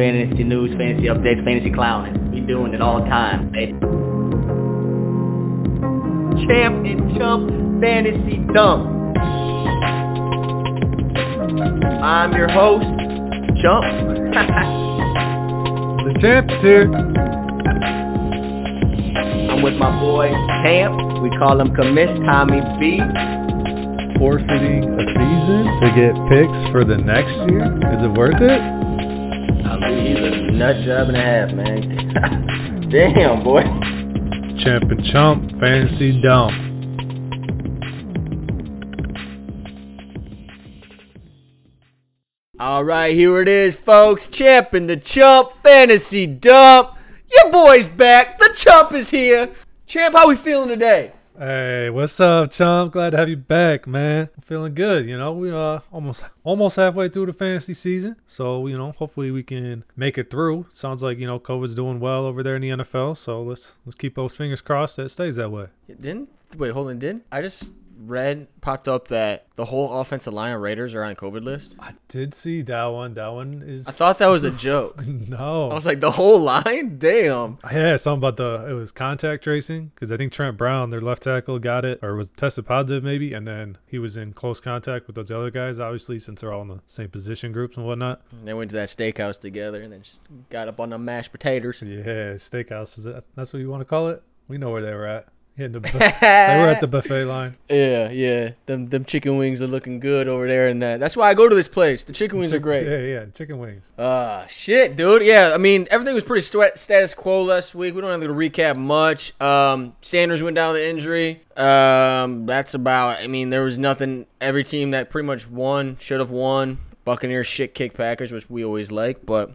fantasy news, fantasy updates, fantasy clowning. We doing it all the time, baby. Champ and Chump Fantasy Dump. I'm your host, Chump. The champ's here. I'm with my boy Champ. We call him Commiss Tommy B. Forfeiting a season to get picks for the next year. Is it worth it? I mean, he's a nut job and a half, man. Damn, boy. Champ and chump, fantasy dump. All right, here it is, folks. Champ and the Chump Fantasy Dump. Your boy's back. The Chump is here. Champ, how we feeling today? Hey, what's up, chump? Glad to have you back, man. I'm feeling good. You know, we uh almost almost halfway through the fantasy season, so you know, hopefully we can make it through. Sounds like you know COVID's doing well over there in the NFL, so let's let's keep those fingers crossed that it stays that way. It Didn't wait, hold on. Didn't I just read popped up that the whole offensive line of Raiders are on COVID list? I did see that one. That one is. I thought that was a joke. no. I was like, the whole line? Damn. Yeah, something about the it was contact tracing because I think Trent Brown, their left tackle, got it or was tested positive maybe, and then he was in close contact with those other guys. Obviously, since they're all in the same position groups and whatnot. And They went to that steakhouse together and then just got up on the mashed potatoes. Yeah, steakhouse is that, that's what you want to call it. We know where they were at. Hitting the bu- they were at the buffet line. Yeah, yeah. Them them chicken wings are looking good over there, and that. That's why I go to this place. The chicken wings are great. Yeah, yeah, chicken wings. Ah, shit, dude. Yeah, I mean everything was pretty st- status quo last week. We don't have to recap much. Um, Sanders went down with an injury. Um, that's about. I mean, there was nothing. Every team that pretty much won should have won. Buccaneers shit kick Packers, which we always like, but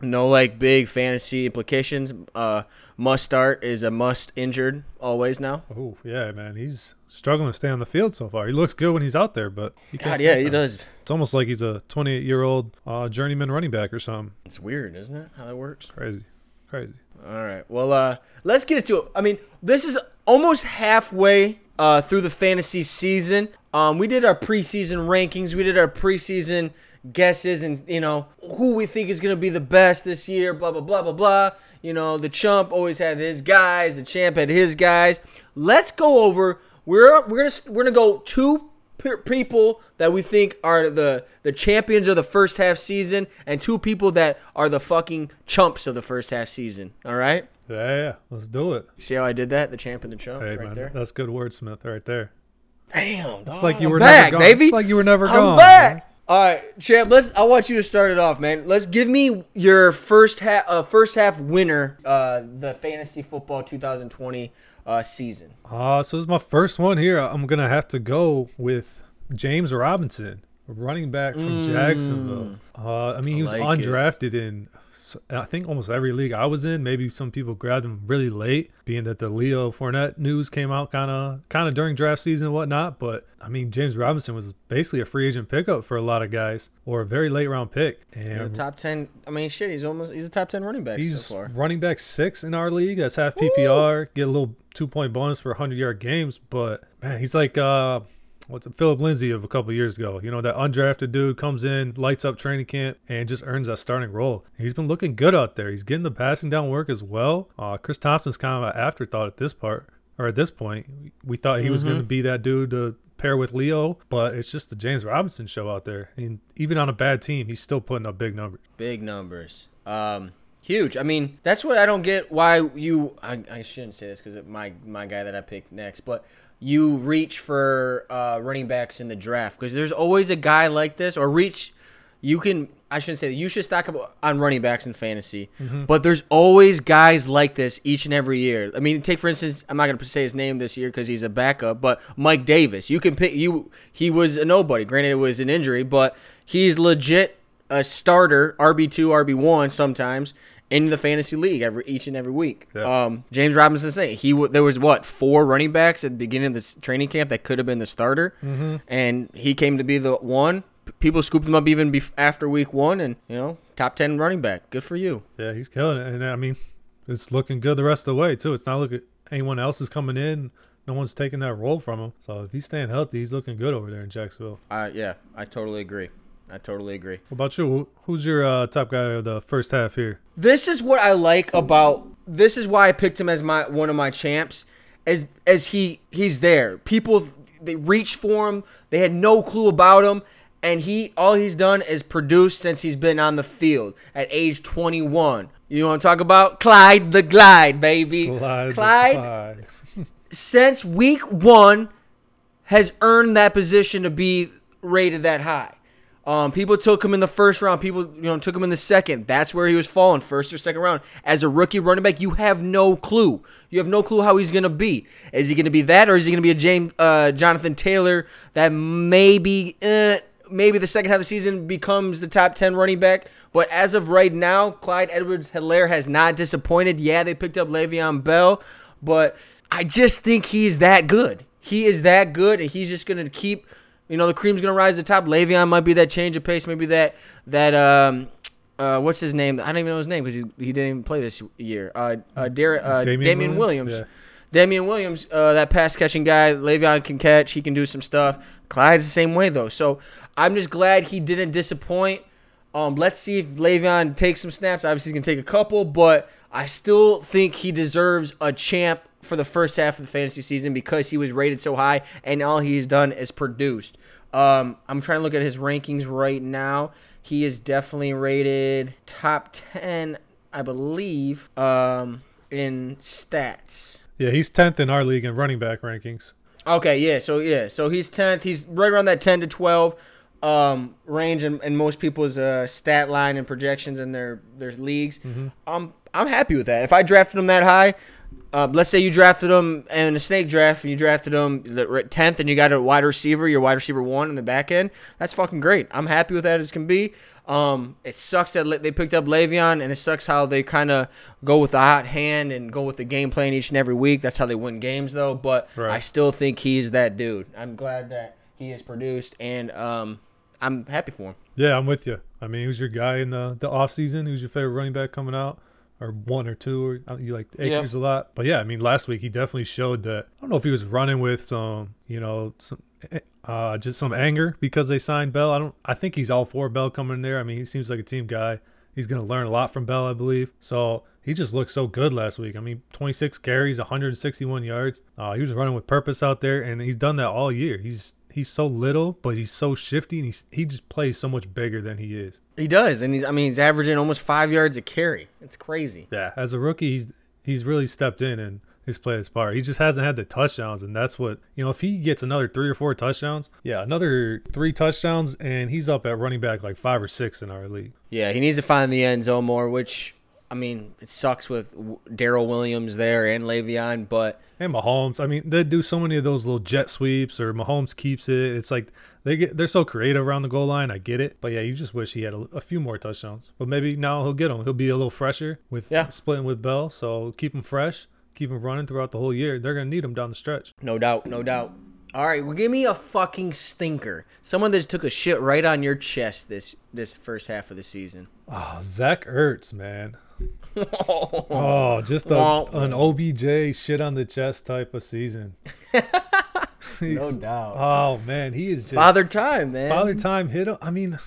no like big fantasy implications. Uh, Mostert is a must injured always now. Oh yeah, man, he's struggling to stay on the field so far. He looks good when he's out there, but he can't God, yeah, he does. It's almost like he's a 28 year old uh, journeyman running back or something. It's weird, isn't it? How that works. Crazy, crazy. All right. Well, uh, let's get into it. I mean, this is almost halfway uh, through the fantasy season. Um, we did our preseason rankings. We did our preseason guesses, and you know who we think is gonna be the best this year. Blah blah blah blah blah. You know, the chump always had his guys. The champ had his guys. Let's go over. We're we're gonna we're gonna go two pe- people that we think are the the champions of the first half season, and two people that are the fucking chumps of the first half season. All right. Yeah, yeah, let's do it. See how I did that? The champ and the chump Hey right man, there. that's good wordsmith right there. Damn, It's dog, like you I'm were back, never gone. baby. It's like you were never I'm gone. back. man. All right, champ. Let's. I want you to start it off, man. Let's give me your first half. Uh, first half winner. Uh, the fantasy football 2020 uh season. Uh, so this is my first one here. I'm gonna have to go with James Robinson, running back from Jacksonville. Uh, I mean, he was Mm. like it. undrafted in, s- I think, almost every league I was in. Maybe some people grabbed him really late, being that the Leo Fournette news came out kind of, kind of during draft season and whatnot. But I mean, James Robinson was basically a free agent pickup for a lot of guys, or a very late round pick. And top ten. I mean, shit. He's almost. He's a top ten running back He's so far. running back six in our league. That's half PPR. Get a little two point bonus for 100 yard games. But man, he's like uh, what's it, Phillip Lindsay of a couple years ago. You know that undrafted dude comes in, lights up training camp, and just earns that starting role. He's been looking good out there. He's getting the passing down work as well. Uh, Chris Thompson's kind of an afterthought at this part or at this point. We thought he was going to be that dude to pair with Leo, but it's just the James Robinson show out there. And even on a bad team, he's still putting up big numbers. Big numbers. Um, huge. I mean, that's what I don't get. Why you? I, I shouldn't say this because my my guy that I picked next, but you reach for uh, running backs in the draft because there's always a guy like this, or reach. You can. I shouldn't say that. You should stock up on running backs in fantasy, but there's always guys like this each and every year. I mean, take for instance, I'm not gonna say his name this year because he's a backup, but Mike Davis. You can pick. You he was a nobody. Granted, it was an injury, but he's legit a starter, RB two, RB one sometimes in the fantasy league every each and every week. Yeah. Um, James Robinson saying he w- there was what four running backs at the beginning of this training camp that could have been the starter, Mm-hmm. and he came to be the one. People scooped him up even bef- after week one, and you know top ten running back. Good for you. Yeah, he's killing it, and I mean, it's looking good the rest of the way too. It's not looking anyone else is coming in. No one's taking that role from him. So if he's staying healthy, he's looking good over there in Jacksonville. Uh, yeah, I totally agree. I totally agree. What about you? Who's your uh, top guy of the first half here? This is what I like about. This is why I picked him as my one of my champs. As as he he's there. People they reached for him. They had no clue about him, and he all he's done is produce since he's been on the field at age 21. You want to I'm about? Clyde the Glide, baby. Clyde. Clyde Clyde. since week one has earned that position to be rated that high. Um, people took him in the first round. People, you know, took him in the second. That's where he was falling, first or second round. As a rookie running back, you have no clue. You have no clue how he's gonna be. Is he gonna be that, or is he gonna be a James uh, Jonathan Taylor that maybe, uh, maybe the second half of the season becomes the top ten running back? But as of right now, Clyde Edwards-Helaire has not disappointed. Yeah, they picked up Le'Veon Bell, but I just think he's that good. He is that good, and he's just gonna keep. You know, the cream's gonna rise to the top. Le'Veon might be that change of pace, maybe that that um, uh, what's his name? I don't even know his name because he, he didn't even play this year. Uh, uh, Dar- uh Damian Damian, Williams? Williams. Yeah. Damien Williams, uh, that pass catching guy. Le'Veon can catch. He can do some stuff. Clyde's the same way though. So I'm just glad he didn't disappoint. Um, let's see if Le'Veon takes some snaps. Obviously, he's gonna take a couple, but I still think he deserves a champ for the first half of the fantasy season because he was rated so high and all he's done is produced. Um, I'm trying to look at his rankings right now. He is definitely rated top 10, I believe, um, in stats. Yeah, he's tenth in our league in running back rankings. Okay, yeah, so yeah, so he's 10th. He's right around that 10 to 12 um, range in, in most people's uh, stat line and projections in their their leagues. Um, I'm happy with that. If I drafted him that high, uh, let's say you drafted him in a snake draft and you drafted him the tenth and you got a wide receiver, your wide receiver one in the back end. That's fucking great. I'm happy with that as can be. Um, it sucks that they picked up Le'Veon, and it sucks how they kind of go with the hot hand and go with the game plan each and every week. That's how they win games, though. But Right. I still think he's that dude. I'm glad that he is produced, and um, I'm happy for him. Yeah, I'm with you. I mean, who's your guy in the the off season? Who's your favorite running back coming out? Or one or two, or uh, you like Akers a lot. But yeah, I mean, last week he definitely showed that. I don't know if he was running with some, you know, some, uh, just some anger because they signed Bell. I don't. I think he's all for Bell coming in there. I mean, he seems like a team guy. He's gonna learn a lot from Bell, I believe. So he just looked so good last week. I mean, 26 carries, 161 yards. Uh, he was running with purpose out there, and he's done that all year. He's he's so little, but he's so shifty, and he's he just plays so much bigger than he is. He does, and he's I mean he's averaging almost five yards a carry. It's crazy. Yeah, as a rookie, he's he's really stepped in and he's played his part. He just hasn't had the touchdowns, and that's what you know. If he gets another three or four touchdowns, yeah, another three touchdowns, and he's up at running back like five or six in our league. Yeah, he needs to find the end zone more, which I mean it sucks with Daryl Williams there and Le'Veon, but And Mahomes, I mean, they do so many of those little jet sweeps, or Mahomes keeps it. It's like they get they're so creative around the goal line. I get it, but yeah, you just wish he had a, a few more touchdowns. But maybe now he'll get them. He'll be a little fresher with Yeah. splitting with Bell, so keep him fresh, keep him running throughout the whole year. They're gonna need him down the stretch. no doubt, no doubt. All right, well, give me a fucking stinker. Someone that just took a shit right on your chest this this first half of the season. Oh, Zach Ertz, man. Oh, just a, an OBJ shit on the chest type of season. no doubt. Oh man, he is just Father time, man. Father time hit him. I mean,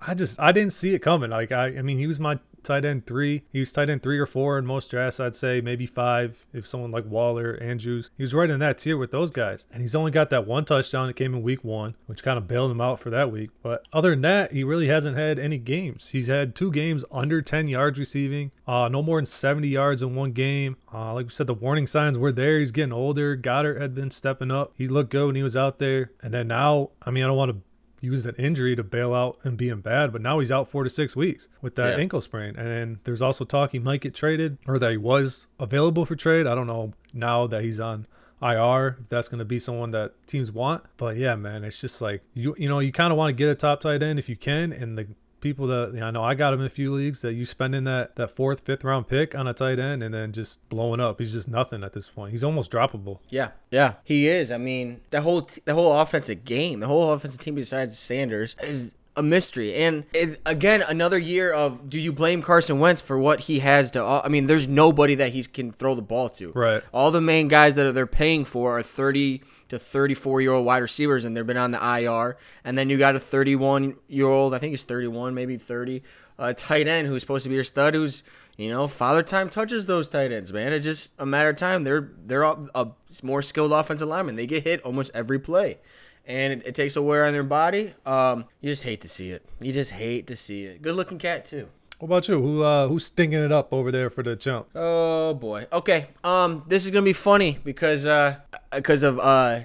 I just I didn't see it coming. Like I, I mean, he was my tight end three. He was tight end three or four in most drafts. I'd say maybe five if someone like Waller, Andrews. He was right in that tier with those guys. And he's only got that one touchdown that came in week one, which kind of bailed him out for that week. But other than that, he really hasn't had any games. He's had two games under 10 yards receiving. Uh, no more than 70 yards in one game. Uh, like we said, the warning signs were there. He's getting older. Goedert had been stepping up. He looked good when he was out there. And then now, I mean, I don't want to used an injury to bail out and being bad, but now he's out four to six weeks with that Yeah. ankle sprain. And then there's also talk he might get traded or that he was available for trade. I don't know now that he's on IR if that's going to be someone that teams want. But yeah, man, it's just like you you know you kind of want to get a top tight end if you can, and the people that I know I got him in a few leagues that you spending that that fourth fifth round pick on a tight end and then just blowing up. He's just nothing at this point. He's almost droppable. Yeah, yeah, he is. I mean, the whole t- the whole offensive game, the whole offensive team besides Sanders is a mystery. And it, again, another year of do you blame Carson Wentz for what he has to? I mean, there's nobody that he can throw the ball to. Right. All the main guys that they're paying for are 30 to 34 year old wide receivers, and they've been on the IR. And then you got a 31 year old, I think he's 31, maybe 30, uh, tight end who's supposed to be your stud, who's you know, father time touches those tight ends, man. It's just a matter of time. They're they're a, a more skilled offensive lineman. They get hit almost every play and it, it, takes a wear on their body. Um, you just hate to see it. You just hate to see it. Good looking cat too. What about you? Who uh, who's stinking it up over there for the jump? Oh boy. Okay. Um, this is gonna be funny because uh, because of uh,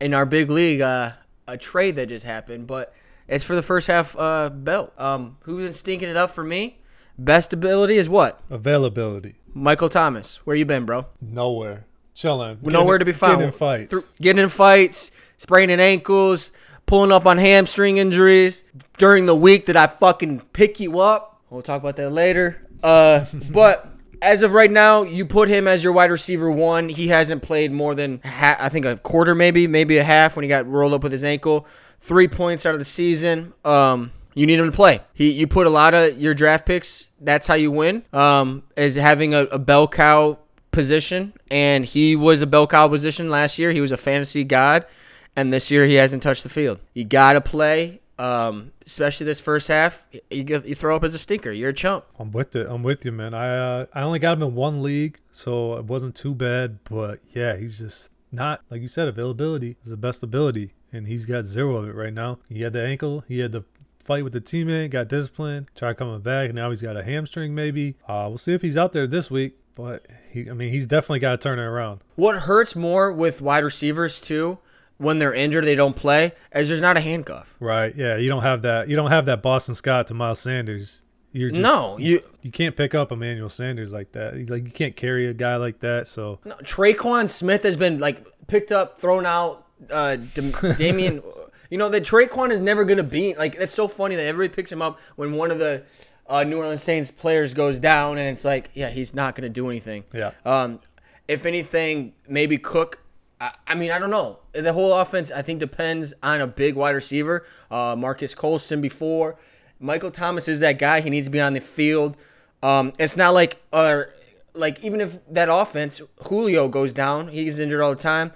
in our big league uh, a trade that just happened, but it's for the first half uh belt. Um, who's been stinking it up for me? Best ability is what? Availability. Michael Thomas. Where you been, bro? Nowhere. Chilling. Nowhere to be found. Getting in fights. Getting in fights spraining ankles, pulling up on hamstring injuries during the week that I fucking pick you up. We'll talk about that later. Uh, but as of right now, you put him as your wide receiver one. He hasn't played more than ha- I think a quarter, maybe maybe a half when he got rolled up with his ankle. Three points out of the season. Um, you need him to play. He, you put a lot of your draft picks. That's how you win. Um, is having a, a bell cow position, and he was a bell cow position last year. He was a fantasy god and this year he hasn't touched the field. You got to play, um, especially this first half. You, you throw up as a stinker. You're a chump. I'm with it. I'm with you, man. I uh, I only got him in one league, so it wasn't too bad. But yeah, he's just not like you said. Availability is the best ability, and he's got zero of it right now. He had the ankle. He had the fight with the teammate, got disciplined, tried coming back. And now he's got a hamstring, maybe. Uh, we'll see if he's out there this week. But he, I mean, he's definitely got to turn it around. What hurts more with wide receivers too when they're injured they don't play as there's not a handcuff. Right. Yeah. You don't have that. You don't have that Boston Scott to Miles Sanders. You're just, no, you you can't pick up Emmanuel Sanders like that. Like you can't carry a guy like that. So no, Tre'Quan Smith has been like picked up, thrown out. Uh, Damien, you know that Tre'Quan is never gonna be like. That's so funny that everybody picks him up when one of the uh, New Orleans Saints players goes down, and it's like, yeah, he's not gonna do anything. Yeah. Um, if anything, maybe Cook I, mean, I don't know. The whole offense, I think, depends on a big wide receiver. Uh, Marques Colston before. Michael Thomas is that guy. He needs to be on the field. Um, it's not like, uh, like even if that offense, Julio goes down, he's injured all the time.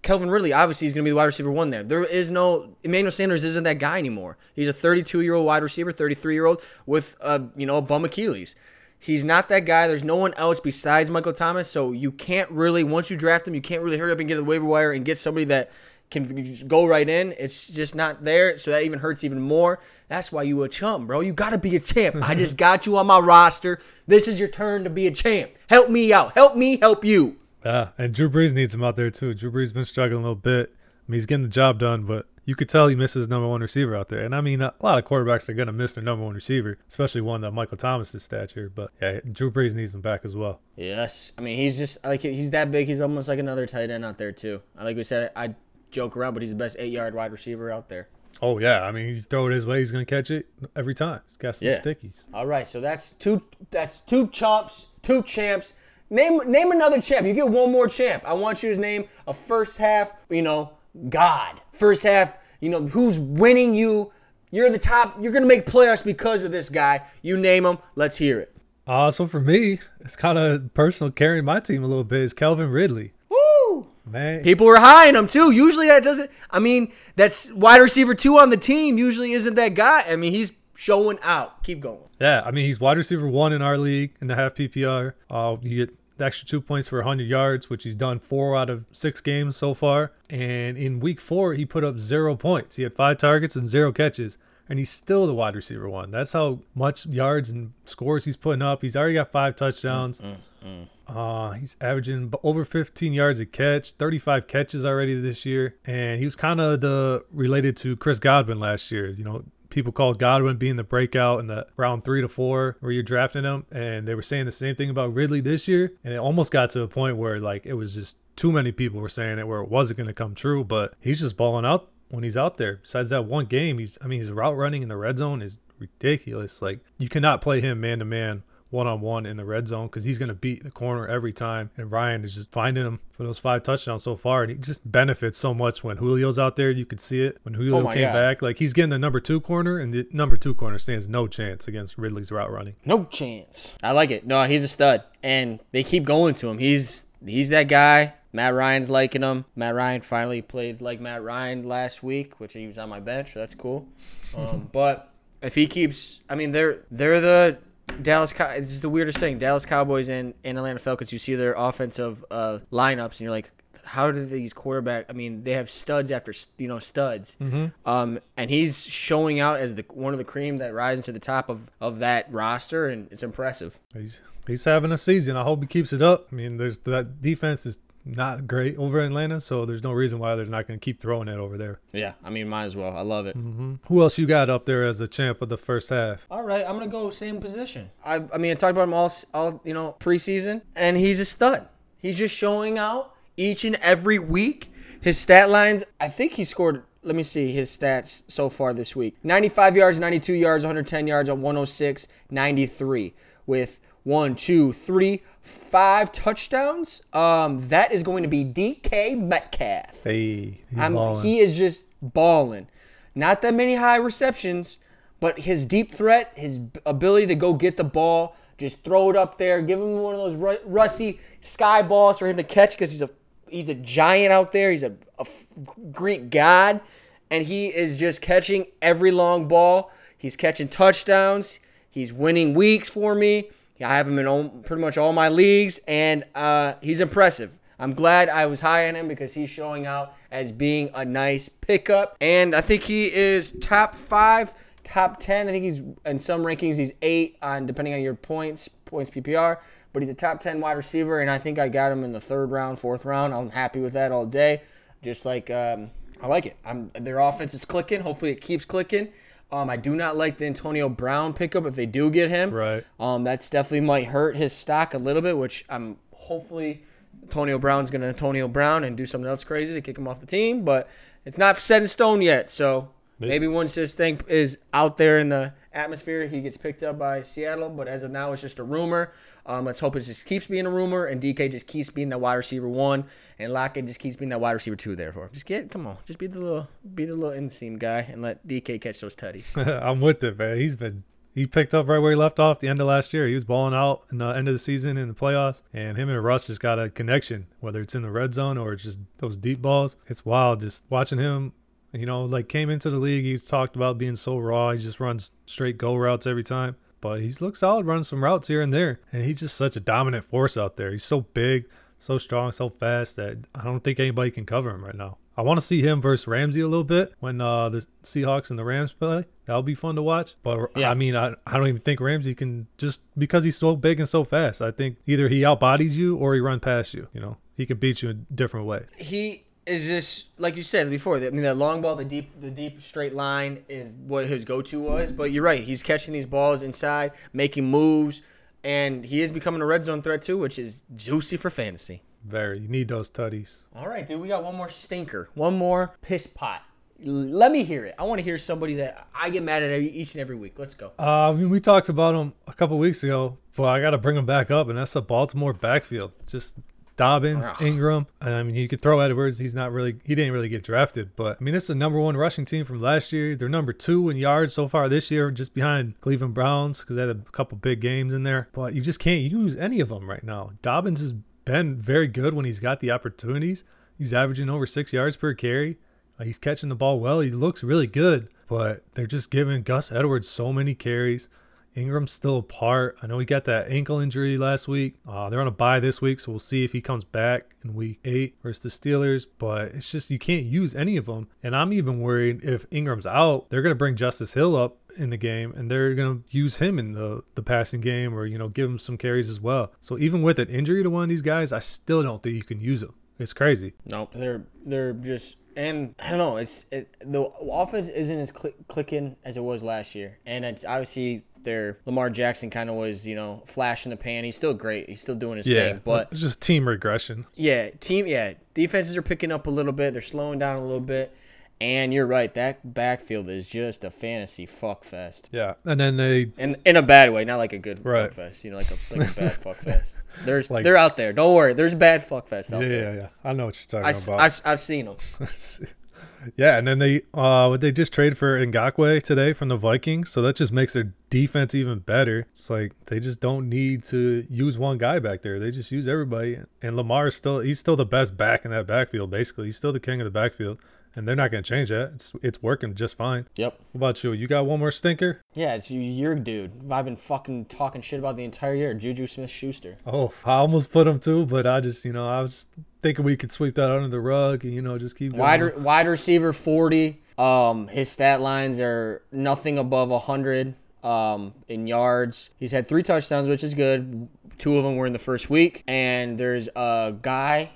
Calvin Ridley, obviously, he's going to be the wide receiver one there. There is no Emmanuel Sanders isn't that guy anymore. He's a 32 year old wide receiver, 33 year old with a you know a bum Achilles. He's not that guy. There's no one else besides Michael Thomas. So you can't really, once you draft him, you can't really hurry up and get to the waiver wire and get somebody that can go right in. It's just not there. So that even hurts even more. That's why you a chump, bro. You got to be a champ. I just got you on my roster. This is your turn to be a champ. Help me out. Help me help you. Yeah, and Drew Brees needs him out there too. Drew Brees been struggling a little bit. I mean, he's getting the job done, but you could tell he misses number one receiver out there. And I mean, a lot of quarterbacks are going to miss their number one receiver, especially one that Michael Thomas's stature. But yeah, Drew Brees needs him back as well. Yes, I mean he's just like he's that big. He's almost like another tight end out there too. Like we said, I joke around, but he's the best eight yard wide receiver out there. Oh yeah, I mean, you throw it his way, he's gonna catch it every time. He's got some yeah. stickies. All right, so that's two. That's two chomps, two champs. Name name another champ. You get one more champ. I want you to name a first half. You know, God. First half you know, who's winning you. You're the top. You're going to make playoffs because of this guy. You name him. Let's hear it. Uh, so for me, it's kind of personal carrying my team a little bit is Calvin Ridley. Woo! Man. People were high on him too. Usually that doesn't, I mean, that's wide receiver two on the team usually isn't that guy. I mean, he's showing out. Keep going. Yeah, I mean, he's wide receiver one in our league in the half PPR. Uh, you get the extra two points for 100 yards, which he's done four out of six games so far. And in week four, he put up zero points. He had five targets and zero catches, and he's still the wide receiver one. That's how much yards and scores he's putting up. He's already got five touchdowns. Mm, mm, mm. Uh, he's averaging over 15 yards a catch, 35 catches already this year, and he was kind of the related to Chris Godwin last year. You know, people called Godwin being the breakout in the round three to four where you're drafting him. And they were saying the same thing about Ridley this year. And it almost got to a point where like it was just too many people were saying it where it wasn't going to come true. But he's just balling out when he's out there. Besides that one game, he's I mean his route running in the red zone is ridiculous. Like you cannot play him man to man one on one in the red zone because he's going to beat the corner every time. And Ryan is just finding him for those five touchdowns so far. And he just benefits so much when Julio's out there. You could see it when Julio Oh came God. back. Like he's getting the number two corner, and the number two corner stands no chance against Ridley's route running. No chance. I like it. No, he's a stud, and they keep going to him. He's he's that guy. Matt Ryan's liking him. Matt Ryan finally played like Matt Ryan last week, which he was on my bench, so that's cool. Um, but if he keeps, I mean, they're they're the Dallas. Cow- This is the weirdest thing. Dallas Cowboys and, and Atlanta Falcons. You see their offensive uh, lineups, and you're like, how do these quarterback? I mean, they have studs after you know studs, um, and he's showing out as the one of the cream that rises to the top of, of that roster, and it's impressive. He's he's having a season. I hope he keeps it up. I mean, there's that defense is not great over in Atlanta, so there's no reason why they're not going to keep throwing it over there. Yeah, I mean, might as well. I love it. Mm-hmm. Who else you got up there as the champ of the first half? All right, I'm gonna go same position. I, I mean, I talked about him all, all you know, preseason, and he's a stud. He's just showing out each and every week. His stat lines, I think he scored. Let me see his stats so far this week: 95 yards, 92 yards, 110 yards on 106, 93 with one, two, three, five touchdowns. Um, that is going to be DK Metcalf. Hey, he is just balling. Not that many high receptions, but his deep threat, his ability to go get the ball, just throw it up there, give him one of those ru- rusty sky balls for him to catch because he's a he's a giant out there. He's a, a f- Greek god, and he is just catching every long ball. He's catching touchdowns. He's winning weeks for me. I have him in all, pretty much all my leagues, and uh, he's impressive. I'm glad I was high on him because he's showing out as being a nice pickup. And I think he is top five, top 10. I think he's in some rankings, he's eight on depending on your points, points PPR. But he's a top 10 wide receiver. And I think I got him in the third round, fourth round. I'm happy with that all day. Just like, um, I like it. I'm, their offense is clicking. Hopefully it keeps clicking. Um, I do not like the Antonio Brown pickup if they do get him. Right. Um, that's definitely might hurt his stock a little bit, which I'm hopefully Antonio Brown's gonna Antonio Brown and do something else crazy to kick him off the team, but it's not set in stone yet. So maybe once this thing is out there in the atmosphere, he gets picked up by Seattle. But as of now, it's just a rumor. Um, let's hope it just keeps being a rumor, and DK just keeps being that wide receiver one, and Lockett just keeps being that wide receiver two. Therefore, just get come on, just be the little be the little inseam guy, and let DK catch those tutties. I'm with it, man. He's been he picked up right where he left off the end of last year. He was balling out in the end of the season in the playoffs, and him and Russ just got a connection, whether it's in the red zone or it's just those deep balls. It's wild just watching him. You know, like came into the league, he's talked about being so raw. He just runs straight go routes every time. But he's looked solid running some routes here and there. And he's just such a dominant force out there. He's so big, so strong, so fast that I don't think anybody can cover him right now. I want to see him versus Ramsey a little bit when uh, the Seahawks and the Rams play. That'll be fun to watch. But Yeah. I mean, I, I don't even think Ramsey can just because he's so big and so fast. I think either he outbodies you or he run past you. You know, he can beat you in a different way. he is just like you said before. I mean, that long ball, the deep, the deep straight line is what his go-to was. But you're right; he's catching these balls inside, making moves, and he is becoming a red zone threat too, which is juicy for fantasy. Very. You need those tutties. All right, dude, we got one more stinker, one more piss pot. Let me hear it. I want to hear somebody that I get mad at each and every week. Let's go. Uh, I mean, we talked about him a couple weeks ago, but I got to bring him back up, and that's the Baltimore backfield. Just Dobbins, Ugh. Ingram. I mean, you could throw Edwards. He's not really, he didn't really get drafted, but I mean, it's the number one rushing team from last year. They're number two in yards so far this year, just behind Cleveland Browns because they had a couple big games in there. But you just can't use any of them right now. Dobbins has been very good when he's got the opportunities. He's averaging over six yards per carry. Uh, he's catching the ball well. He looks really good, but they're just giving Gus Edwards so many carries. Ingram's still apart. I know he got that ankle injury last week. Uh, they're on a bye this week, so we'll see if he comes back in week eight versus the Steelers. But it's just you can't use any of them. And I'm even worried if Ingram's out, they're going to bring Justice Hill up in the game and they're going to use him in the, the passing game or, you know, give him some carries as well. So even with an injury to one of these guys, I still don't think you can use him. It's crazy. No, they're they're just and I don't know. It's it, the offense isn't as click, clicking as it was last year, and it's obviously their Lamar Jackson kind of was you know flash in the pan. He's still great. He's still doing his thing, but it's just team regression. yeah, team yeah defenses are picking up a little bit. They're slowing down a little bit, And you're right, that backfield is just a fantasy fuck fest. Yeah, and then they In in a bad way, not like a good Right. fuck fest. You know, like a like a bad fuck fest. There's Like- they're out there. Don't worry. There's bad fuck fest out yeah, there. yeah, yeah. Yeah. I know what you're talking I, about. I, have seen them. Yeah, and then they uh what they just trade for Ngakoue today from the Vikings, so that just makes their defense even better. It's like they just don't need to use one guy back there. They just use everybody. And Lamar is still he's still the best back in that backfield, basically. He's still the king of the backfield. And they're not gonna change that. It's it's working just fine. Yep. What about you? You got one more stinker? Yeah, it's you- your dude. I've been fucking talking shit about the entire year. Juju Smith Schuster. Oh, I almost put him too, but I just you know, I was just thinking we could sweep that under the rug and you know just keep going. Wide re- wide receiver 40. Um, his stat lines are nothing above 100 um, in yards. He's had three touchdowns, which is good. Two of them were in the first week. And there's a guy,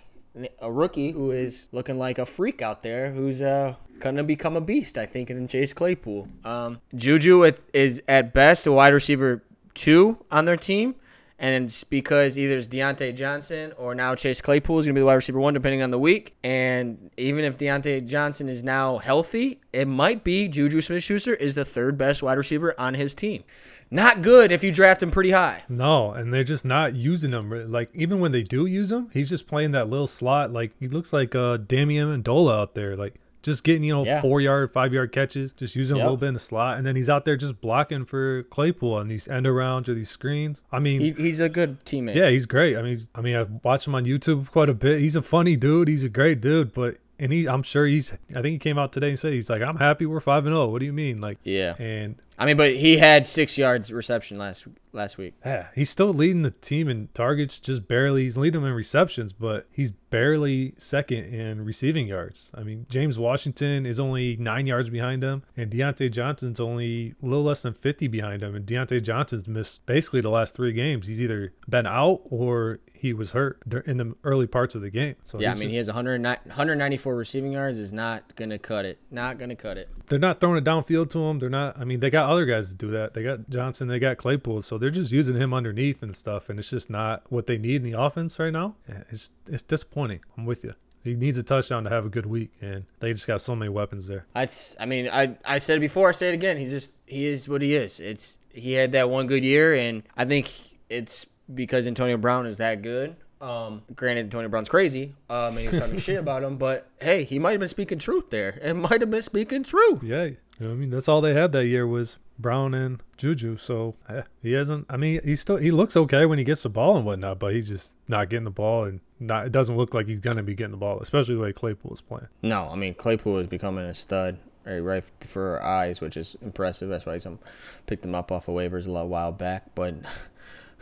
a rookie, who is looking like a freak out there who's uh, to become a beast, I think, in Chase Claypool. Um, Juju at- is at best a wide receiver two on their team. And it's because either it's Diontae Johnson or now Chase Claypool is going to be the wide receiver one, depending on the week. And even if Diontae Johnson is now healthy, it might be Juju Smith Schuster is the third best wide receiver on his team. Not good if you draft him pretty high. No, and they're just not using him. Like even when they do use him, he's just playing that little slot. Like he looks like uh Damian Amendola out there. Like just getting you know Yeah. four yard, five yard catches, just using a little bit in the slot, and then he's out there just blocking for Claypool on these end arounds or these screens. I mean. He, he's a good teammate. yeah, he's great. I mean, I mean, I watch him on YouTube quite a bit. He's a funny dude. He's a great dude, but and he, I'm sure he's. I think he came out today and said he's like, I'm happy we're five and zero. What do you mean? Like, Yeah. and I mean, but he had six yards reception last last week. Yeah, he's still leading the team in targets, just barely. He's leading them in receptions, but he's barely second in receiving yards. I mean, James Washington is only nine yards behind him, and Diontae Johnson's only a little less than 50 behind him. And Diontae Johnson's missed basically the last three games. He's either been out or he was hurt in the early parts of the game. So Yeah, I mean, just- he has 109 194 receiving yards. Is not gonna cut it. Not gonna cut it. they're not throwing it downfield to him. They're not. I mean, they got other guys to do that. They got Johnson. They got Claypool. So they're just using him underneath and stuff. And it's just not what they need in the offense right now. It's it's disappointing. I'm with you. He needs a touchdown to have a good week, and they just got so many weapons there. That's. I mean, I I said it before. I say it again. He's just he is what he is. It's he had that one good year, and I think it's because Antonio Brown is that good. Um, granted, Antonio Brown's crazy. Um, and he was talking shit about him, but hey, he might have been speaking truth there. It might have been speaking truth. Yeah, you know I mean that's all they had that year was Brown and Juju. So yeah, he hasn't. I mean, he still he looks okay when he gets the ball and whatnot, but he's just not getting the ball, and not. It doesn't look like he's gonna be getting the ball, especially the way Claypool is playing. No, I mean Claypool is becoming a stud right, right before our eyes, which is impressive. That's why some picked him up off of waivers a little while back. But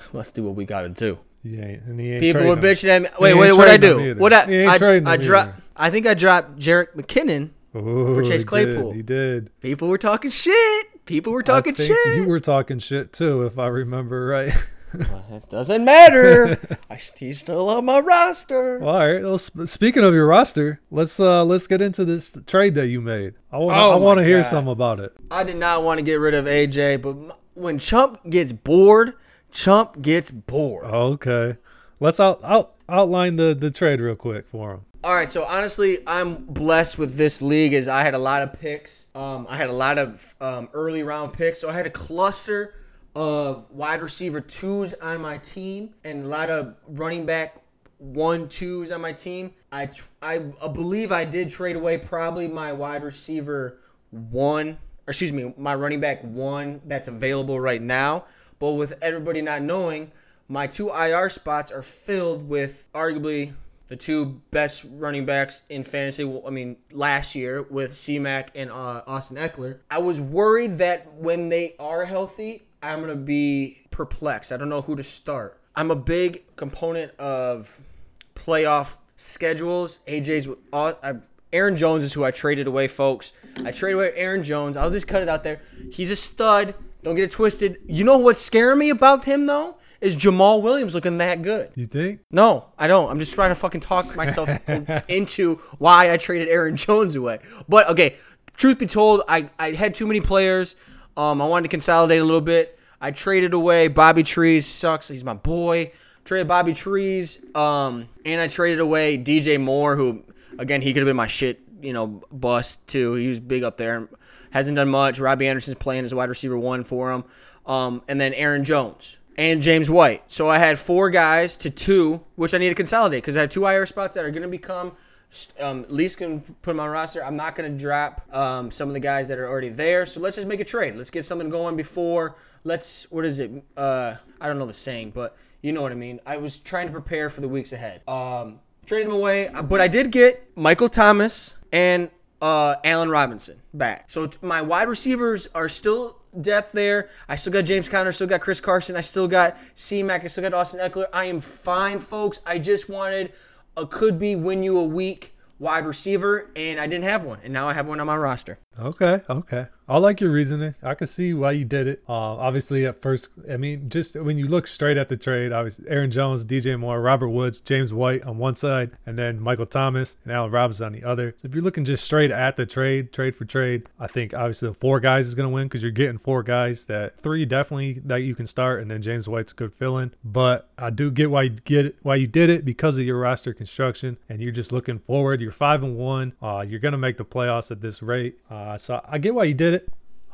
let's do what we got to do. Ain't, and he ain't People were bitching at me. Wait, wait, what did I do? What I I, I dropped? I think I dropped Jerick McKinnon. Ooh, for Chase he did, Claypool. He did. People were talking shit. People were talking shit. You were talking shit too, if I remember right. it doesn't matter. I, he's still on my roster. Well, all right. Well, sp- speaking of your roster, let's uh let's get into this trade that you made. I want Oh I want to hear some about it. I did not want to get rid of AJ, but when Chump gets bored, Chump gets bored. Okay, let's out, out outline the the trade real quick for him. All right, so honestly, I'm blessed with this league as I had a lot of picks. Um, I had a lot of um, early round picks, so I had a cluster of wide receiver twos on my team and a lot of running back one twos on my team. I tr- I, I believe I did trade away probably my wide receiver one, or excuse me, my running back one that's available right now. But with everybody not knowing, my two IR spots are filled with arguably the two best running backs in fantasy. I mean, last year with C-Mac and uh, Austin Ekeler. I was worried that when they are healthy, I'm gonna be perplexed. I don't know who to start. I'm a big component of playoff schedules. AJ's all, I've, Aaron Jones is who I traded away, folks. I traded away Aaron Jones. I'll just cut it out there. He's a stud. Don't get it twisted. You know what's scaring me about him though is Jamaal Williams looking that good. You think? No, I don't. I'm just trying to fucking talk myself into why I traded Aaron Jones away. But okay, truth be told, I, I had too many players. Um, I wanted to consolidate a little bit. I traded away Bobby Trees. Sucks. He's my boy. Traded Bobby Trees. Um, and I traded away DJ Moore, who again he could have been my shit you know, bust too. He was big up there. Hasn't done much. Robbie Anderson's playing as wide receiver one for him. Um, and then Aaron Jones and James White. So I had four guys to two, which I need to consolidate because I have two IR spots that are going to become um, at least can put them on roster. I'm not going to drop um, some of the guys that are already there. So let's just make a trade. Let's get something going before. Let's what is it? Uh, I don't know the saying, but you know what I mean. I was trying to prepare for the weeks ahead. Um, traded him away, but I did get Michael Thomas and uh, Allen Robinson back. So my wide receivers are still depth there. I still got James Conner, still got Chris Carson, I still got C Mac, I still got Austin Ekeler. I am fine, folks. I just wanted a could be win you a week wide receiver, and I didn't have one, and now I have one on my roster. Okay, okay. I like your reasoning. I can see why you did it. Uh, obviously, at first, I mean, just when you look straight at the trade, obviously, Aaron Jones, DJ Moore, Robert Woods, James White on one side, and then Michael Thomas and Allen Robinson on the other. So if you're looking just straight at the trade, trade for trade, I think obviously the four guys is going to win because you're getting four guys that three definitely that you can start, and then James White's a good fill in. But I do get why you get it, why you did it because of your roster construction, and you're just looking forward. You're five and one. Uh, you're going to make the playoffs at this rate. Uh, so I get why you did it.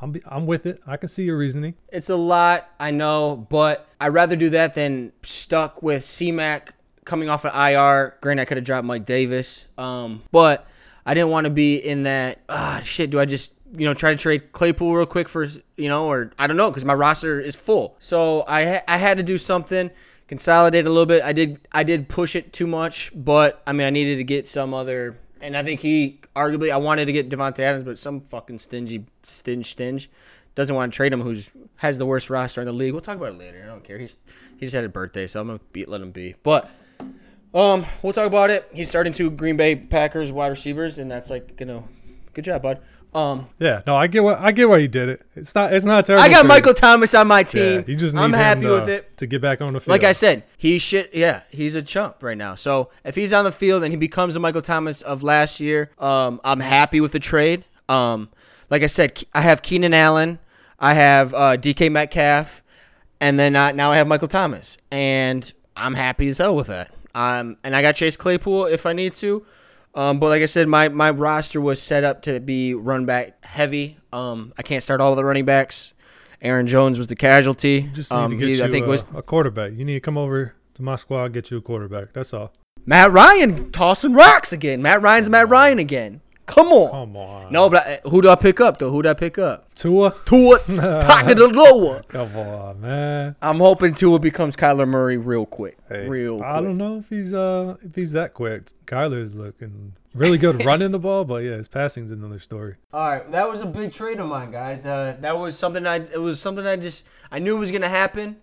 I'm be, I'm with it. I can see your reasoning. It's a lot, I know, but I'd rather do that than stuck with CMAC coming off of IR. Granted, I could have dropped Mike Davis, um, but I didn't want to be in that. Ah, shit. Do I just you know try to trade Claypool real quick for you know, or I don't know because my roster is full. So I ha- I had to do something. Consolidate a little bit. I did I did push it too much, but I mean I needed to get some other and I think he arguably I wanted to get Davante Adams, but some fucking stingy stinge stinge doesn't want to trade him. Who's has the worst roster in the league? We'll talk about it later. I don't care. He's he just had a birthday, so I'm gonna let him be. But um, we'll talk about it. He's starting two Green Bay Packers wide receivers, and that's like you know, good job, bud. Um, Yeah, no, I get what I get why you did it. It's not it's not terrible. I got. Michael Thomas on my Yeah, team. you just need I'm him happy to, with it. to get back on the field. Like I said, he should. Yeah, he's a chump right now. So if he's on the field and he becomes a Michael Thomas of last year, um, I'm happy with the trade. Um, like I said, I have Keenan Allen, I have uh, DK Metcalf, and then uh, now I have Michael Thomas, and I'm happy as hell with that. Um, and I got Chase Claypool if I need to. Um, but like I said, my, my roster was set up to be run back heavy. Um, I can't start all of the running backs. Aaron Jones was the casualty. Just need um, to get he, you I think a, was a quarterback. You need to come over to my squad, get you a quarterback. That's all. Matt Ryan tossing rocks again. Matt Ryan's Matt Ryan again. Come on. Come on. No, but I, who do I pick up though? Who do I pick up? Tua. Tua pocket the lower. Come on, man. I'm hoping Tua becomes Kyler Murray real quick. Hey, real quick. I don't know if he's uh if he's that quick. Kyler's looking really good running the ball, but yeah, his passing's another story. All right, that was a big trade of mine, guys. Uh, that was something I. It was something I just I knew was gonna happen.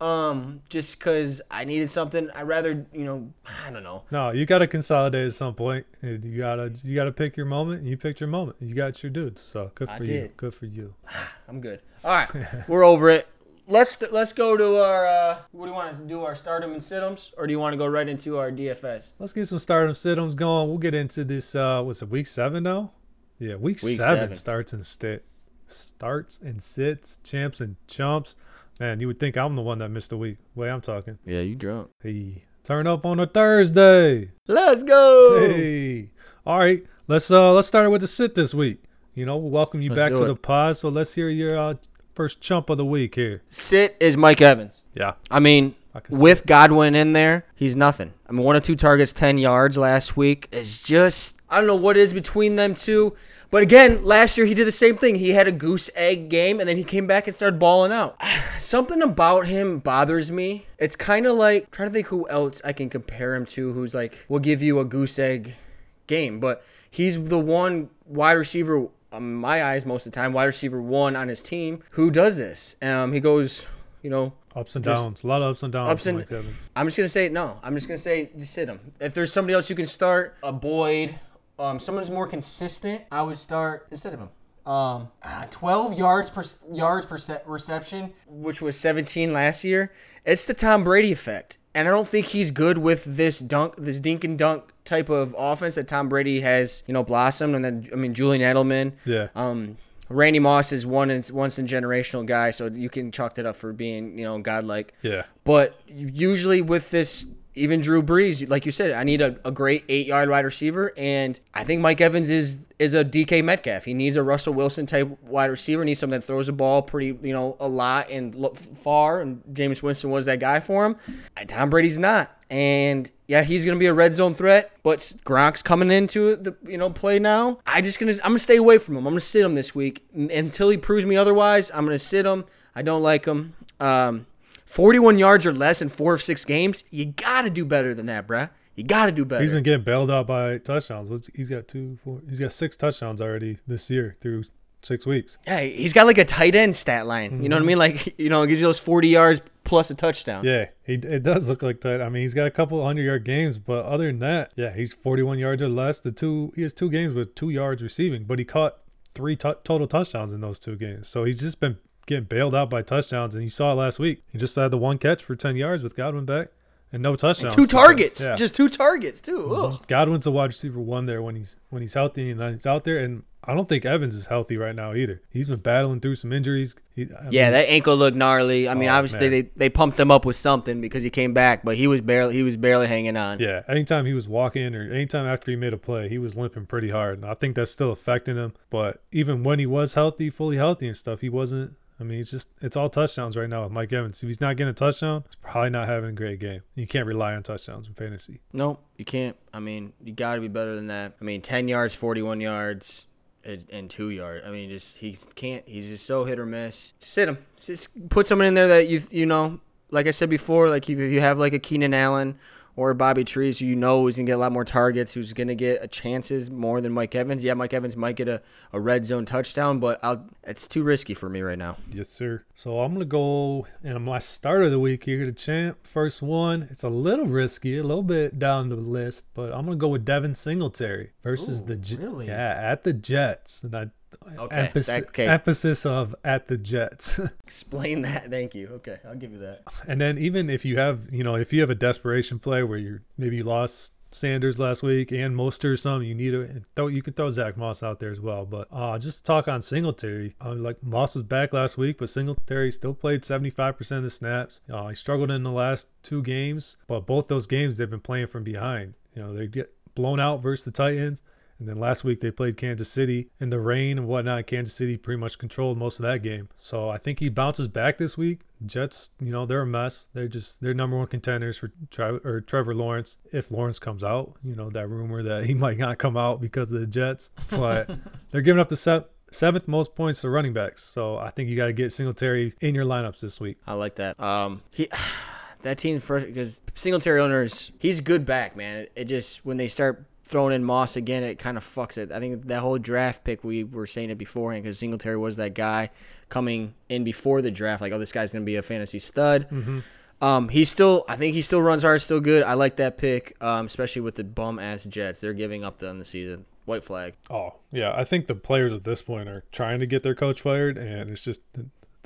Um, just because I needed something. I rather you know I don't know. No, you got to consolidate at some point. You gotta you gotta pick your moment. And you picked your moment. You got your dudes. So good I for you. did. Good for you. I'm good. All right, we're over it. Let's let's go to our. Uh, what do you want to do? Our stardom and situms, or do you want to go right into our DFS? Let's get some stardom situms going. We'll get into this. Uh, what's it? Week seven now. Yeah, week, Week seven, seven. starts and sit, starts and sits, champs and chumps. Man, you would think I'm the one that missed a week. Way I'm talking. Yeah, you drunk. Hey, turn up on a Thursday. Let's go. Hey, all right. Let's uh let's start with the sit this week. You know, we'll welcome you Let's back to it. the pod. So let's hear your uh, first chump of the week here. Sit is Mike Evans. Yeah, I mean, See with Godwin in there, he's nothing. I mean, one or two targets, 10 yards last week. is just, I don't know what is between them two. But again, last year he did the same thing. He had a goose egg game and then he came back and started balling out. Something about him bothers me. It's kind of like, trying to think who else I can compare him to who's like, will give you a goose egg game. But he's the one wide receiver, in my eyes, most of the time, wide receiver one on his team who does this. Um, he goes, you know, ups and There's downs. A lot of ups and downs. ups and- Mike Evans. I'm just gonna say no. I'm just gonna say just sit him. If there's somebody else you can start, a Boyd, um, someone who's more consistent, I would start instead of him. Um, ah, 12 yards per yards per se- reception, which was 17 last year. It's the Tom Brady effect, and I don't think he's good with this dunk, this dink and dunk type of offense that Tom Brady has, you know, blossomed. And then I mean Julian Edelman, Yeah. um, Randy Moss is one in, once in generational guy, so you can chalk that up for being you know godlike. Yeah. But usually with this even Drew Brees, like you said, I need a, a great eight yard wide receiver, and I think Mike Evans is is a DK Metcalf. He needs a Russell Wilson type wide receiver. Needs someone that throws the ball pretty, you know, a lot and far. And Jameis Winston was that guy for him. And Tom Brady's not. And yeah, he's gonna be a red zone threat, but Gronk's coming into the you know play now. I just gonna I'm gonna stay away from him. I'm gonna sit him this week until he proves me otherwise. I'm gonna sit him. I don't like him. Um, 41 yards or less in four of six games. You gotta do better than that, bruh. You got to do better. He's been getting bailed out by touchdowns. What's, he's got two, four. He's got six touchdowns already this year through six weeks. Yeah, he's got like a tight end stat line. Mm-hmm. You know what I mean? Like you know, it gives you those forty yards plus a touchdown. Yeah, he it does look like tight. I mean, he's got a couple hundred yard games, but other than that, yeah, he's forty one yards or less. The two he has two games with two yards receiving, but he caught three t- total touchdowns in those two games. So he's just been getting bailed out by touchdowns, and you saw it last week. He just had the one catch for ten yards with Godwin back and no touchdowns. And two targets, yeah. just two targets too. Mm-hmm. Godwin's a wide receiver one there when he's when he's healthy and he's out there, and I don't think Evans is healthy right now either. He's been battling through some injuries. He, yeah, mean, that ankle looked gnarly. I mean, oh, obviously man. they, they pumped him up with something because he came back, but he was barely he was barely hanging on. Yeah, anytime he was walking or anytime after he made a play, he was limping pretty hard. And I think that's still affecting him. But even when he was healthy, fully healthy and stuff, he wasn't I mean, it's just it's all touchdowns right now with Mike Evans. If he's not getting a touchdown, he's probably not having a great game. You can't rely on touchdowns in fantasy. No, you can't. I mean, you got to be better than that. I mean, ten yards, forty-one yards, and two yards. I mean, just he can't. He's just so hit or miss. Sit him. Just put someone in there that you you know. Like I said before, like if you have like a Keenan Allen or Bobby Trees, who you know is going to get a lot more targets, who's going to get uh, chances more than Mike Evans. Yeah, Mike Evans might get a, a red zone touchdown, but I'll, it's too risky for me right now. Yes, sir. So I'm going to go, and my start of the week here, the champ, first one. It's a little risky, a little bit down the list, but I'm going to go with Devin Singletary versus Ooh, the really? Yeah, at the Jets. And I Okay, emphasis, okay. emphasis of at the Jets. Explain that. Thank you. Okay, I'll give you that. And then even if you have, you know, if you have a desperation play where you maybe you lost Sanders last week and Mostert or something, you need to throw. You can throw Zach Moss out there as well. But uh, just talk on Singletary. Uh, like Moss was back last week, but Singletary still played 75% of the snaps. Uh, he struggled in the last two games, but both those games they've been playing from behind. You know, they get blown out versus the Titans. And then last week they played Kansas City in the rain and whatnot. Kansas City pretty much controlled most of that game. So I think he bounces back this week. Jets, you know, they're a mess. They're just they're number one contenders for Tre- or Trevor Lawrence. If Lawrence comes out, you know that rumor that he might not come out because of the Jets, but they're giving up the set seventh most points to running backs. So I think you got to get Singletary in your lineups this week. I like that. Um, he. That team first because Singletary owners, he's good back, man. It, it just when they start throwing in Moss again, it kind of fucks it. I think that whole draft pick, we were saying it beforehand because Singletary was that guy coming in before the draft. Like, oh, this guy's going to be a fantasy stud. Mm-hmm. Um, he's still, I think he still runs hard, still good. I like that pick, um, especially with the bum ass Jets. They're giving up on the season. White flag. Oh, yeah. I think the players at this point are trying to get their coach fired, and it's just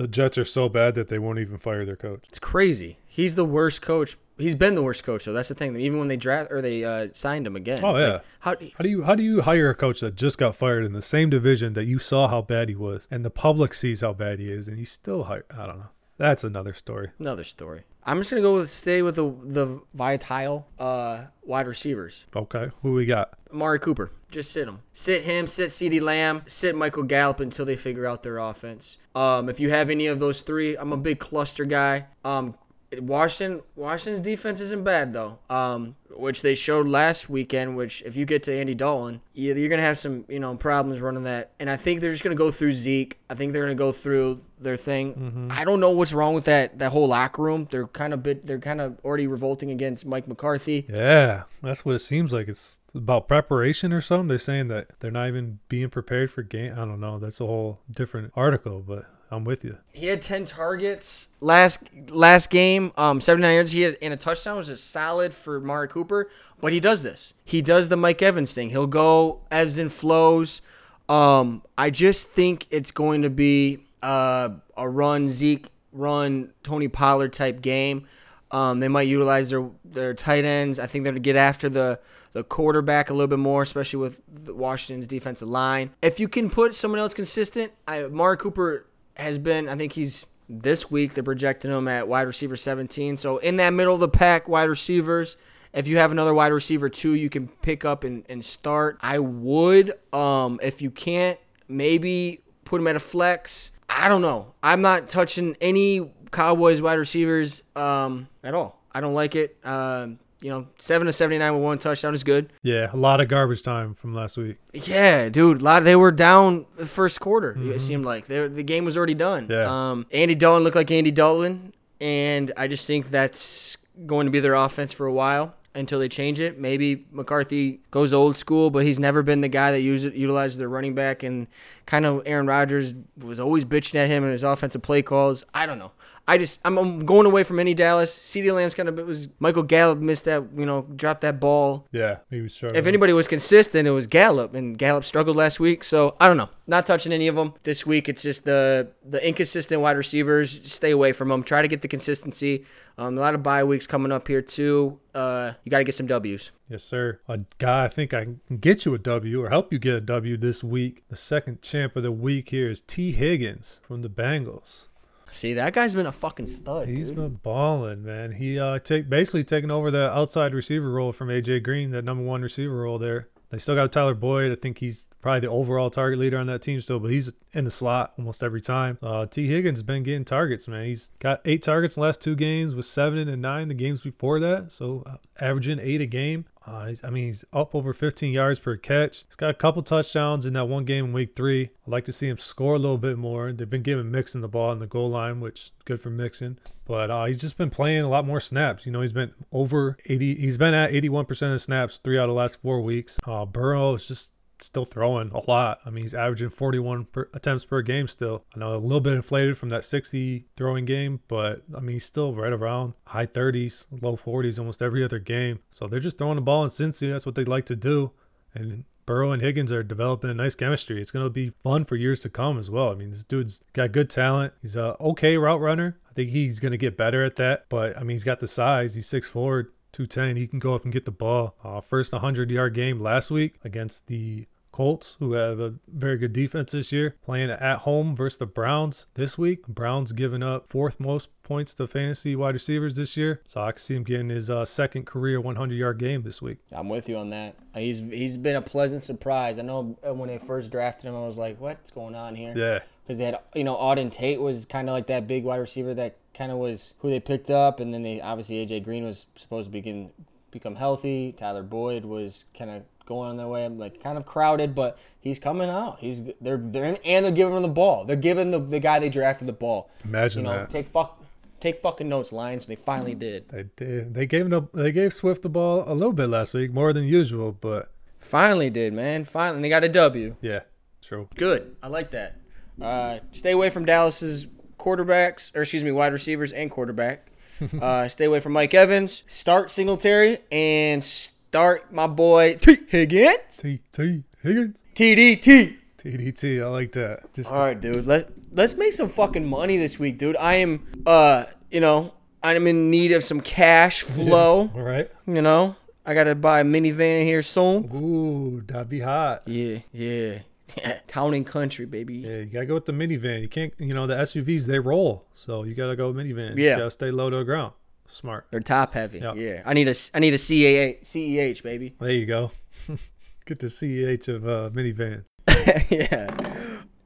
the Jets are so bad that they won't even fire their coach. It's crazy. He's the worst coach He's been the worst coach, so that's the thing. Even when they draft or they uh, signed him again. Oh yeah. Like, how, how do you how do you hire a coach that just got fired in the same division that you saw how bad he was, and the public sees how bad he is, and he's still hired? I don't know. That's another story. Another story. I'm just gonna go with stay with the the Vital uh, wide receivers. Okay, who we got? Amari Cooper. Just sit him. Sit him. Sit CeeDee Lamb. Sit Michael Gallup until they figure out their offense. Um, if you have any of those three, I'm a big cluster guy. Um, Washington Washington's defense isn't bad though. Um, which they showed last weekend. Which if you get to Andy Dalton, you're gonna have some you know problems running that. And I think they're just gonna go through Zeke. I think they're gonna go through their thing. Mm-hmm. I don't know what's wrong with that that whole locker room. They're kind of bit. They're kind of already revolting against Mike McCarthy. Yeah, that's what it seems like. It's about preparation or something. They're saying that they're not even being prepared for game. I don't know. That's a whole different article, but I'm with you. He had 10 targets last last game, um, 79 yards. He had in a touchdown, was is solid for Mari Cooper. But he does this. He does the Mike Evans thing. He'll go ebbs and flows. Um, I just think it's going to be uh, a run Zeke, run Tony Pollard type game. Um, they might utilize their their tight ends. I think they're going to get after the the quarterback a little bit more, especially with Washington's defensive line. If you can put someone else consistent, I Mari Cooper has been. I think he's This week they're projecting him at wide receiver 17. So in that middle of the pack, wide receivers. If you have another wide receiver too, you can pick up and, and start. I would. Um, if you can't, maybe put him at a flex. I don't know. I'm not touching any Cowboys wide receivers um, at all. I don't like it. Um, you know, seven to seventy nine with one touchdown is good. Yeah, a lot of garbage time from last week. Yeah, dude. A lot. They were down the first quarter. It seemed like they the game was already done. Yeah. Um, Andy Dalton looked like Andy Dalton, and I just think that's going to be their offense for a while until they change it. Maybe McCarthy goes old school, but he's never been the guy that use it, utilizes their running back, and kind of Aaron Rodgers was always bitching at him and his offensive play calls. I don't know. I just I'm, I'm going away from any Dallas. CeeDee Lamb's kind of it was Michael Gallup missed that you know dropped that ball. Yeah, he was struggling. If anybody was consistent, it was Gallup, and Gallup struggled last week. So I don't know. Not touching any of them this week. It's just the the inconsistent wide receivers. Just stay away from them. Try to get the consistency. Um, a lot of bye weeks coming up here too. Uh, you got to get some W's. Yes, sir. A guy I think I can get you a W or help you get a W this week. The second champ of the week here is Tee Higgins from the Bengals. See, that guy's been a fucking stud. He's dude. been balling, man. He uh take basically taking over the outside receiver role from AJ Green, that number one receiver role there. They still got Tyler Boyd. I think he's probably the overall target leader on that team still, but he's in the slot almost every time. Uh, Tee Higgins has been getting targets, man. He's got eight targets in the last two games with seven and nine the games before that, so uh, averaging eight a game. Uh, he's, I mean, he's up over 15 yards per catch. He's got a couple touchdowns in that one game in week three. I'd like to see him score a little bit more. They've been giving Mixon the ball in the goal line, which good for Mixon. But uh, he's just been playing a lot more snaps. You know, he's been over 80. He's been at 81% of snaps three out of the last four weeks. Uh, Burrow is just still throwing a lot. I mean, he's averaging 41 per, attempts per game still. I know a little bit inflated from that 60 throwing game, but I mean, he's still right around high 30s, low 40s almost every other game. So they're just throwing the ball in Cincy. That's what they like to do. And Burrow and Higgins are developing a nice chemistry. It's going to be fun for years to come as well. I mean, this dude's got good talent. He's a okay route runner. I think he's going to get better at that. But I mean, he's got the size. He's 6'4", 210. He can go up and get the ball. Uh, first 100 yard game last week against the Colts, who have a very good defense this year, playing at home versus the Browns this week. Browns giving up fourth most points to fantasy wide receivers this year, so I can see him getting his uh, second career 100 yard game this week. I'm with you on that. He's he's been a pleasant surprise. I know when they first drafted him, I was like, "What's going on here?" Yeah, because they had you know Auden Tate was kind of like that big wide receiver that kind of was who they picked up, and then they obviously AJ Green was supposed to begin become healthy. Tyler Boyd was kind of going on their way, like kind of crowded, but he's coming out. He's they're they're and they're giving him the ball. They're giving the the guy they drafted the ball. imagine You know, that. take fuck take fucking notes, Lions. They finally did. They did. They gave him they gave Swift the ball a little bit last week, more than usual, but Finally did, man. Finally, they got a W. yeah, true. Good. I like that. Uh, stay away from Dallas's quarterbacks, or excuse me, wide receivers and quarterback. uh, stay away from Mike Evans. Start Singletary and start my boy Tee Higgins. T Tee Higgins. TDT. TDT. I like that. Just All right, dude. Let Let's make some fucking money this week, dude. I am, uh, you know, I'm in need of some cash flow. all right. You know, I gotta buy a minivan here soon. Ooh, that'd be hot. Yeah, yeah. Town and country, baby. Yeah, you gotta go with the minivan. You can't, you know, the SUVs they roll, so you gotta go minivan. You Yeah. just gotta stay low to the ground. Smart. They're top heavy. Yeah. Yeah. I need a I need a CAA CEH baby. There you go. Get the CEH of uh, minivan. yeah.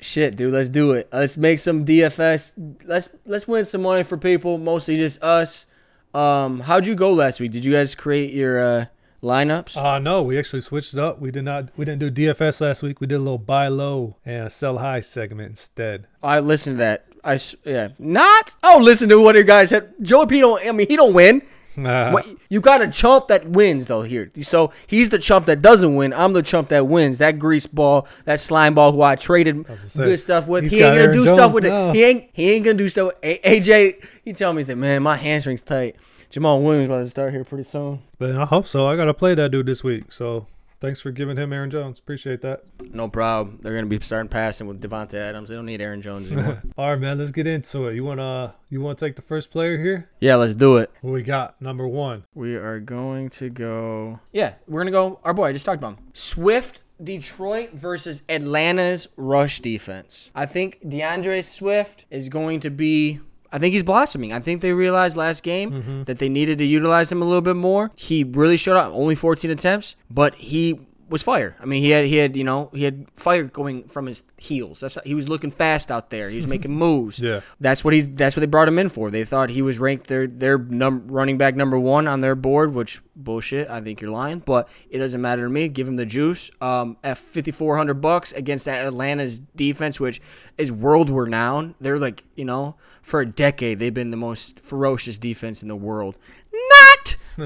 Shit, dude, let's do it. Let's make some DFS. Let's let's win some money for people, mostly just us. Um, how'd you go last week? Did you guys create your uh, lineups? Uh no, we actually switched up. We did not. We didn't do DFS last week. We did a little buy low and a sell high segment instead. I listened to that. I yeah, not. Oh, listen to what your guys said. Joey P don't. I mean, he don't win. Uh, What, you got a chump that wins though here. So he's the chump that doesn't win. I'm the chump that wins. That grease ball, that slime ball who I traded say, good stuff with. He ain't gonna Aaron do stuff with now. it. He ain't he ain't gonna do stuff. with A- AJ, he tell me he said, man, my hamstring's tight. Jamaal Williams about to start here pretty soon. But I hope so. I gotta play that dude this week. So thanks for giving him Aaron Jones. Appreciate that. No problem. They're gonna be starting passing with Davante Adams. They don't need Aaron Jones anymore. All right, man. Let's get into it. You wanna you wanna take the first player here? yeah, let's do it. What we got? Number one. We are going to go. Yeah, we're gonna go. Our boy I just talked about him. Swift, Detroit versus Atlanta's rush defense. I think DeAndre Swift is going to be I think he's blossoming. I think they realized last game Mm-hmm. that they needed to utilize him a little bit more. He really showed up. Only 14 attempts, but he was fire. I mean, he had he had you know he had fire going from his heels. That's he was looking fast out there. He was making moves. Yeah. That's what he's. That's what they brought him in for. They thought he was ranked their their num- running back number one on their board, which bullshit. I think you're lying, but it doesn't matter to me. Give him the juice. Um, at 5400 bucks against that Atlanta's defense, which is world renowned. They're like you know for a decade they've been the most ferocious defense in the world.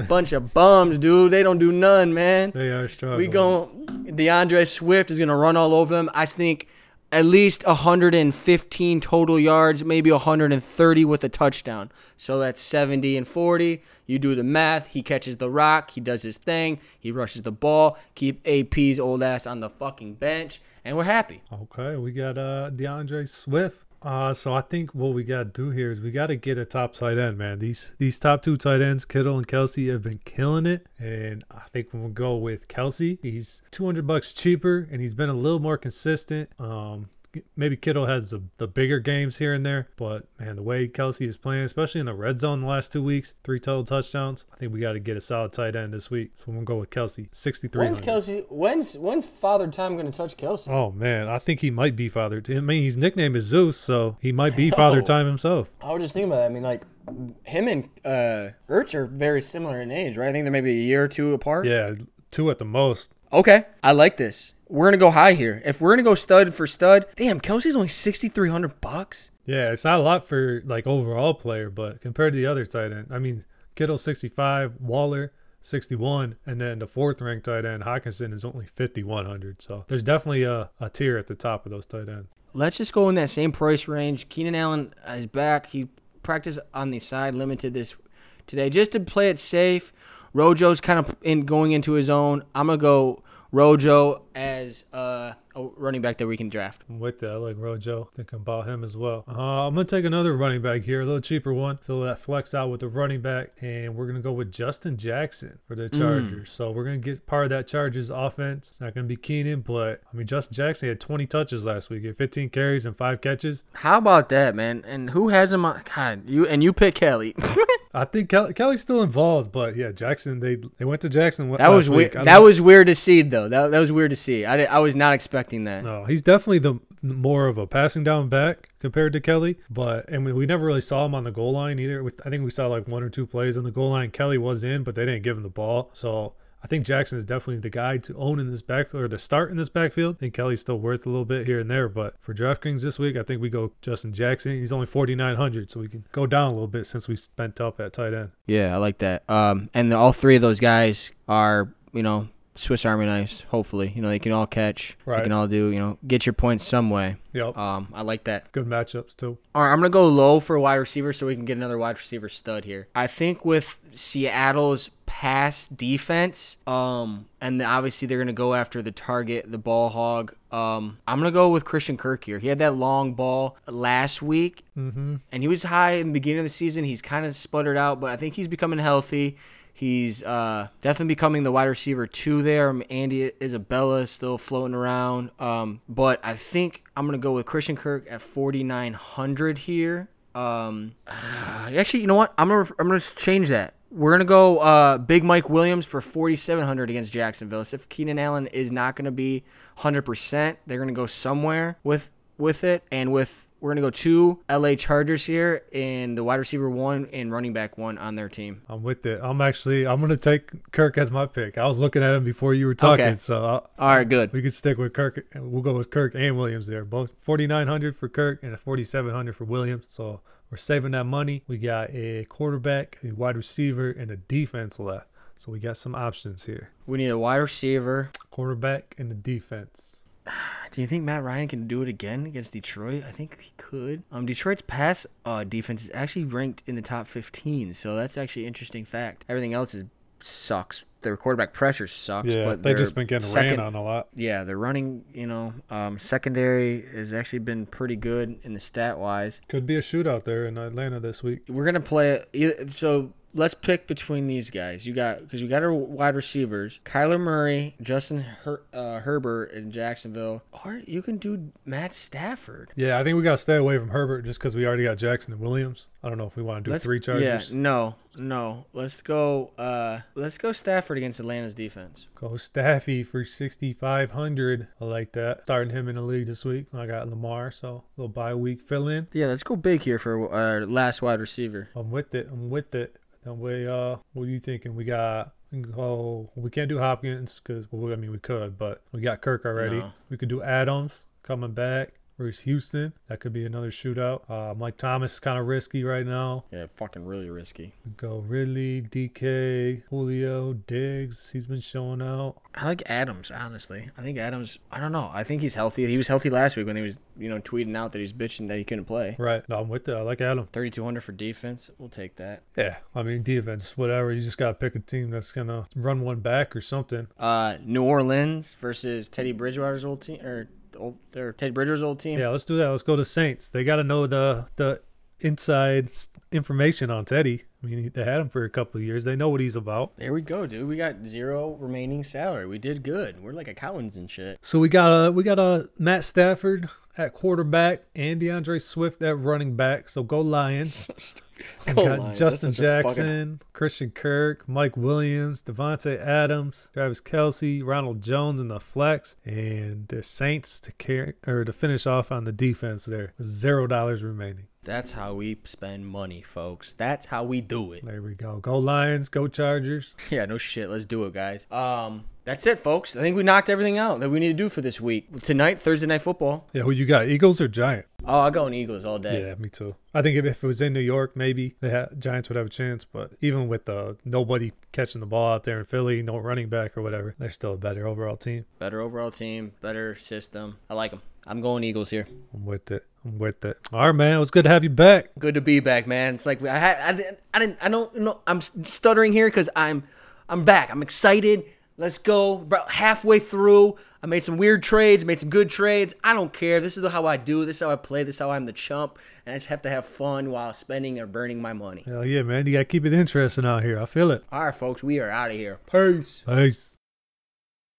Bunch of bums, dude. They don't do none, man. They are struggling. We going DeAndre Swift is gonna run all over them. I think at least 115 total yards, maybe 130 with a touchdown. So that's 70 and 40. You do the math. He catches the rock. He does his thing. He rushes the ball. Keep AP's old ass on the fucking bench, and we're happy. Okay, we got uh DeAndre Swift. Uh, so I think what we gotta do here is we gotta get a top tight end, man. These these top two tight ends, Kittle and Kelce, have been killing it, and I think we'll go with Kelce. He's two hundred bucks cheaper, and he's been a little more consistent. Um, maybe Kittle has the, the bigger games here and there, but man, the way Kelce is playing, especially in the red zone the last two weeks, three total touchdowns. I think we got to get a solid tight end this week. So we'll go with Kelce, sixty three. When's Kelce? When's when's Father Time gonna touch Kelce? Oh man, I think he might be Father. Time. I mean, his nickname is Zeus, so he might be Father. Time himself. I was just thinking about that. I mean, like him and uh, Ertz are very similar in age, right? I think they're maybe a year or two apart. Yeah, two at the most. Okay, I like this. We're gonna go high here. If we're gonna go stud for stud, damn, Kelce's only sixty three hundred bucks. Yeah, it's not a lot for like overall player, but compared to the other tight end, I mean, Kittle sixty five, Waller. 61 and then the fourth ranked tight end Hockenson is only 5100 so there's definitely a, a tier at the top of those tight ends Let's just go in that same price range. Keenan Allen is back. He practiced on the side, limited this today, just to play it safe. Rojo's kind of in going into his own. I'm gonna go Rojo as uh, a running back that we can draft. I'm with that. I like Rojo. Think about him as well. Uh, I'm gonna take another running back here, a little cheaper one. Fill that flex out with the running back, and we're gonna go with Justin Jackson for the Chargers. So we're gonna get part of that Chargers offense. It's not gonna be Keenan, but I mean Justin Jackson had 20 touches last week, he had 15 carries and five catches. How about that, man? And who has him on? God, you and you pick Kelly. I think Kelly, Kelly's still involved, but yeah, Jackson. They they went to Jackson. That was weird. That was weird to see, though. That, that was weird to see. I, I was not expecting that. No, he's definitely the more of a passing down back compared to Kelly. But and we, we never really saw him on the goal line either. We- I think we saw like one or two plays on the goal line. Kelly was in, but they didn't give him the ball. So I think Jackson is definitely the guy to own in this backfield or to start in this backfield. I think Kelly's still worth a little bit here and there, but for DraftKings this week, I think we go Justin Jackson. He's only 4,900, so we can go down a little bit since we spent up at tight end. Yeah, I like that. Um, and all three of those guys are, you know, Swiss Army knives. Hopefully, you know, they can all catch. They can all do, you know, get your points some way. Yep, Um, I like that. good matchups too. All right, I'm gonna go low for a wide receiver so we can get another wide receiver stud here. I think with Seattle's pass defense, um, and obviously they're gonna go after the target, the ball hog. Um, I'm gonna go with Christian Kirk here. He had that long ball last week, Mm-hmm. and he was high in the beginning of the season. He's kind of sputtered out, but I think he's becoming healthy. He's uh, definitely becoming the wide receiver two there. Um, Andy Isabella is still floating around, um, but I think I'm gonna go with Christian Kirk at 4,900 here. Um, actually, you know what? I'm gonna I'm gonna change that. We're gonna go uh, Big Mike Williams for 4,700 against Jacksonville. So if Keenan Allen is not gonna be 100%, they're gonna go somewhere with with it, and with we're gonna go two LA Chargers here, and the wide receiver one and running back one on their team. I'm with it. I'm actually I'm gonna take Kirk as my pick. I was looking at him before you were talking, Okay. so I'll, All right, good. we could stick with Kirk. We'll go with Kirk and Williams there. Both 4,900 for Kirk and a 4,700 for Williams. So we're saving that money. We got a quarterback, a wide receiver, and a defense left. So we got some options here. We need a wide receiver. Quarterback and the defense. Do you think Matt Ryan can do it again against Detroit? I think he could. Um, Detroit's pass uh, defense is actually ranked in the top 15, so that's actually an interesting fact. Everything else is sucks. Their quarterback pressure sucks, Yeah, but they've just been getting second, ran on a lot. Yeah, they're running. You know, um, secondary has actually been pretty good in the stat wise. Could be a shootout there in Atlanta this week. We're gonna play it. So let's pick between these guys. You got because you got our wide receivers: Kyler Murray, Justin Her- uh, Herbert in Jacksonville, or you can do Matt Stafford. Yeah, I think we got to stay away from Herbert just because we already got Jackson and Williams. I don't know if we want to do Let's three Chargers. Yeah, no, no. Let's go. Uh, let's go Stafford against Atlanta's defense. Go Staffy for 6,500. I like that. Starting him in the league this week. I got Lamar, so a little bye week fill in. Yeah, let's go big here for our last wide receiver. I'm with it. I'm with it. That way, uh, what are you thinking? We got. we go- we can't do Hopkins because well, I mean we could, but we got Kirk already. No. We could do Adams coming back versus Houston. That could be another shootout. Uh, Mike Thomas is kind of risky right now. Yeah, fucking really risky. Go Ridley, DK, Julio, Diggs. He's been showing out. I like Adams, honestly. I think Adams. I don't know. I think he's healthy. He was healthy last week when he was, you know, tweeting out that he's bitching that he couldn't play. Right. No, I'm with it. I like Adam. Thirty-two hundred for defense. We'll take that. Yeah. I mean, defense, whatever. You just got to pick a team that's going to run one back or something. Uh, New Orleans versus Teddy Bridgewater's old team, or old, or Ted Bridger's old team. Yeah, let's do that. Let's go to Saints. They got to know the the inside information on Teddy. I mean, they had him for a couple of years. They know what he's about. There we go, dude. We got zero remaining salary. We did good. We're like accountants and shit. So we got a we got a Matt Stafford at quarterback and DeAndre Swift at running back. So go Lions. We got Lions. Justin a fucking- Jackson, Christian Kirk, Mike Williams, Davante Adams, Travis Kelce, Ronald Jones in the flex, and the Saints to carry or to finish off on the defense there. Zero dollars remaining. That's how we spend money, folks. That's how we do it. There we go. Go Lions, go Chargers. Yeah, no shit. Let's do it, guys. Um, that's it, folks. I think we knocked everything out that we need to do for this week. Tonight, Thursday night football. Yeah, who you got? Eagles or Giant? Oh, I'll go on Eagles all day. Yeah, me too. I think if, if it was in New York, maybe the ha- Giants would have a chance. But even with uh, nobody catching the ball out there in Philly, no running back or whatever, they're still a better overall team. Better overall team, better system. I like them. I'm going Eagles here. I'm with it. I'm with it. All right, man. It was good to have you back. Good to be back, man. It's like I had, I didn't, I didn't, I don't know. I'm stuttering here because I'm, I'm back. I'm excited. Let's go. About halfway through, I made some weird trades, made some good trades. I don't care. This is how I do. This is how I play. This is how I'm the chump, and I just have to have fun while spending or burning my money. Hell yeah, man. You got to keep it interesting out here. I feel it. All right, folks, we are out of here. Peace. Peace.